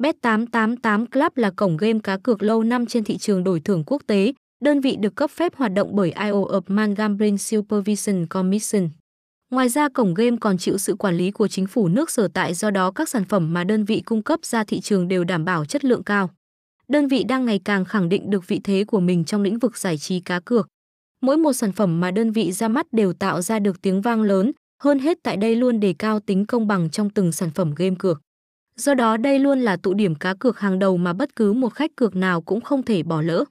Bet888 Club là cổng game cá cược lâu năm trên thị trường đổi thưởng quốc tế, đơn vị được cấp phép hoạt động bởi IO of Man Gambling Supervision Commission. Ngoài ra cổng game còn chịu sự quản lý của chính phủ nước sở tại do đó các sản phẩm mà đơn vị cung cấp ra thị trường đều đảm bảo chất lượng cao. Đơn vị đang ngày càng khẳng định được vị thế của mình trong lĩnh vực giải trí cá cược. Mỗi một sản phẩm mà đơn vị ra mắt đều tạo ra được tiếng vang lớn, hơn hết tại đây luôn đề cao tính công bằng trong từng sản phẩm game cược. Do đó đây luôn là tụ điểm cá cược hàng đầu mà bất cứ một khách cược nào cũng không thể bỏ lỡ.